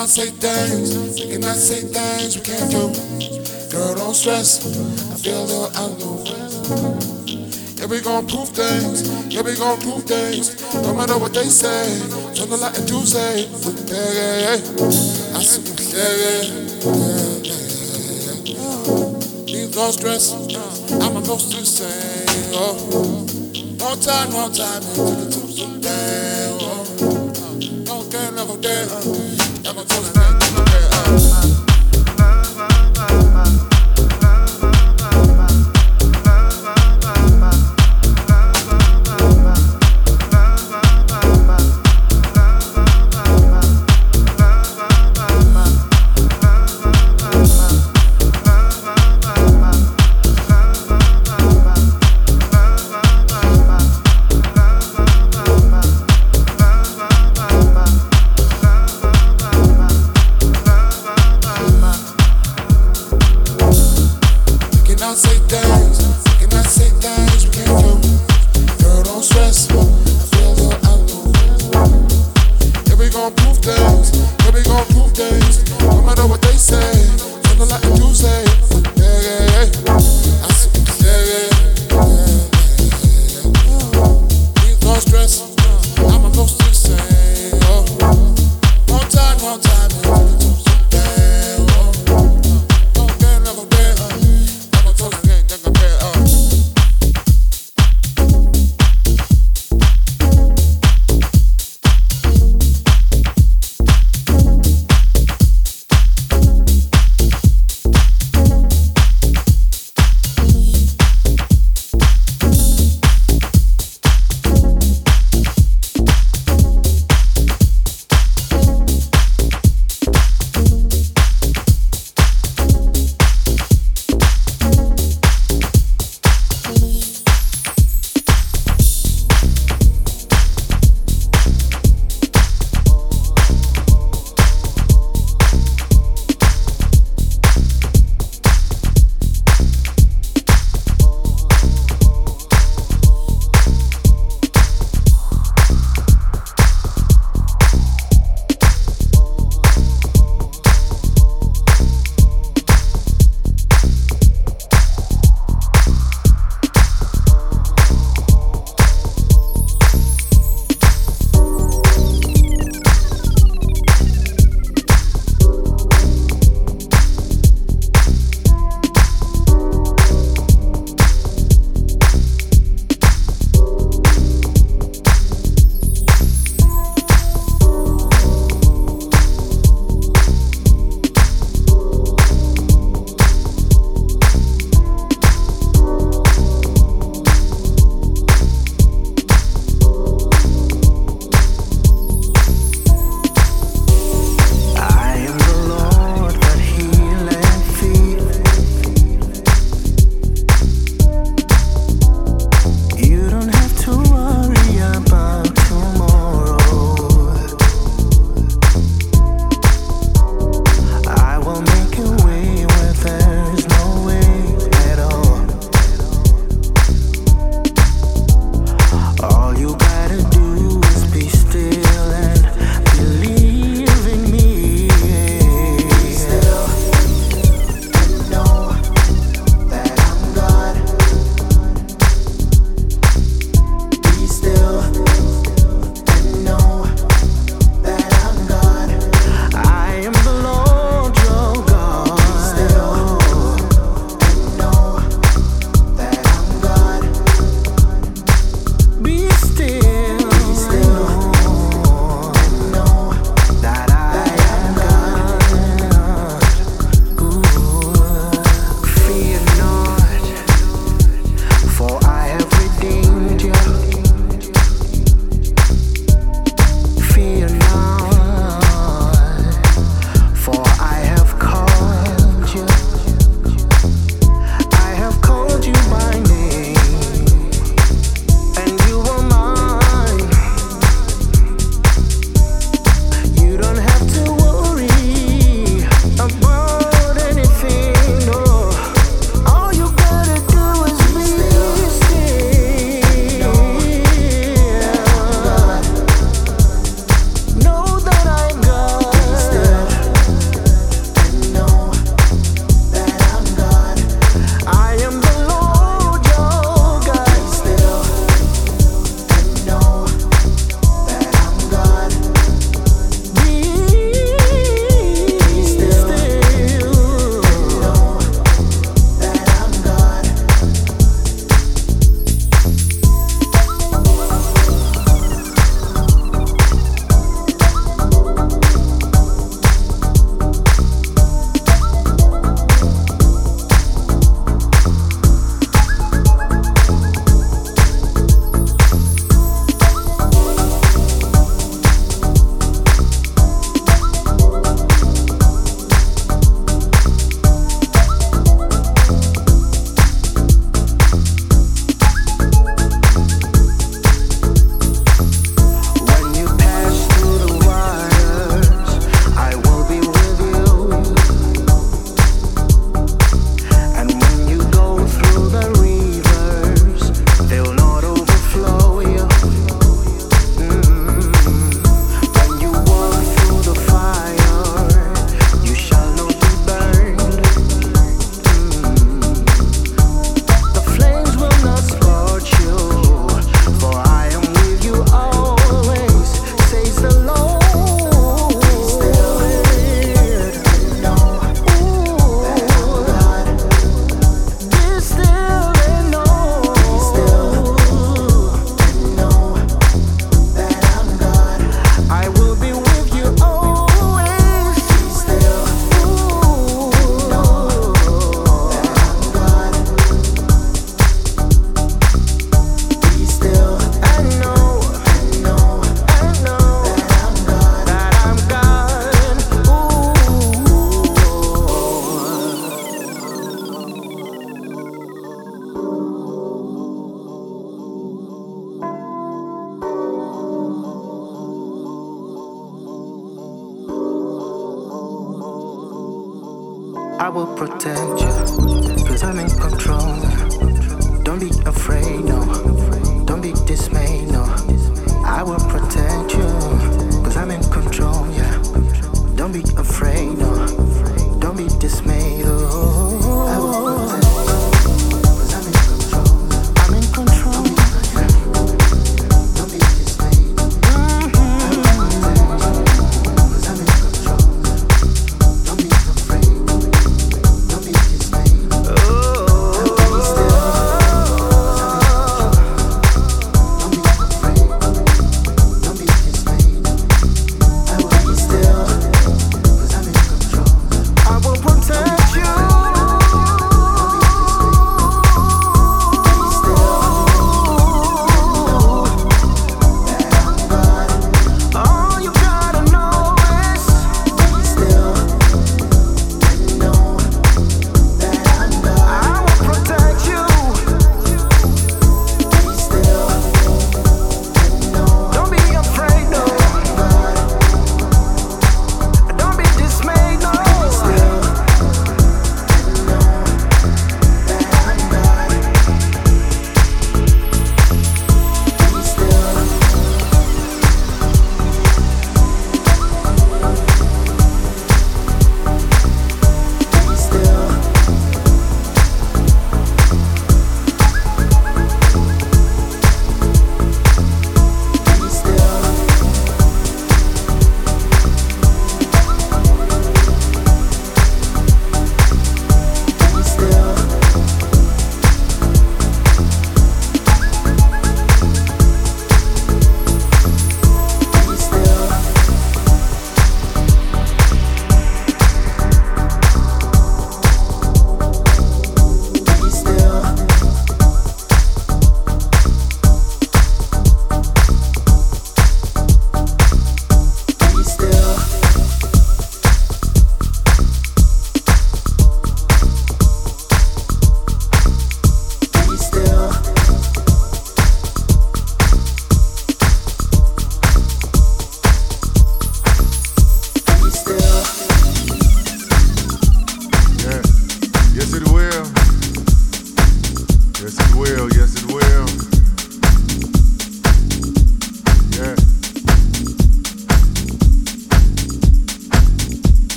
cannot say things, we cannot say things we can't do. Girl, don't stress, I feel a little out of Yeah, we gon' prove things, yeah, we gon' prove things. No matter what they say, something like a Tuesday. Yeah, yeah, yeah. I see, yeah, yeah, yeah, yeah, yeah, no stress, I'ma go oh. to the same. Oh. No time, no time, to the Tuesday. Oh. No game, no day. I'm a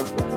Пока.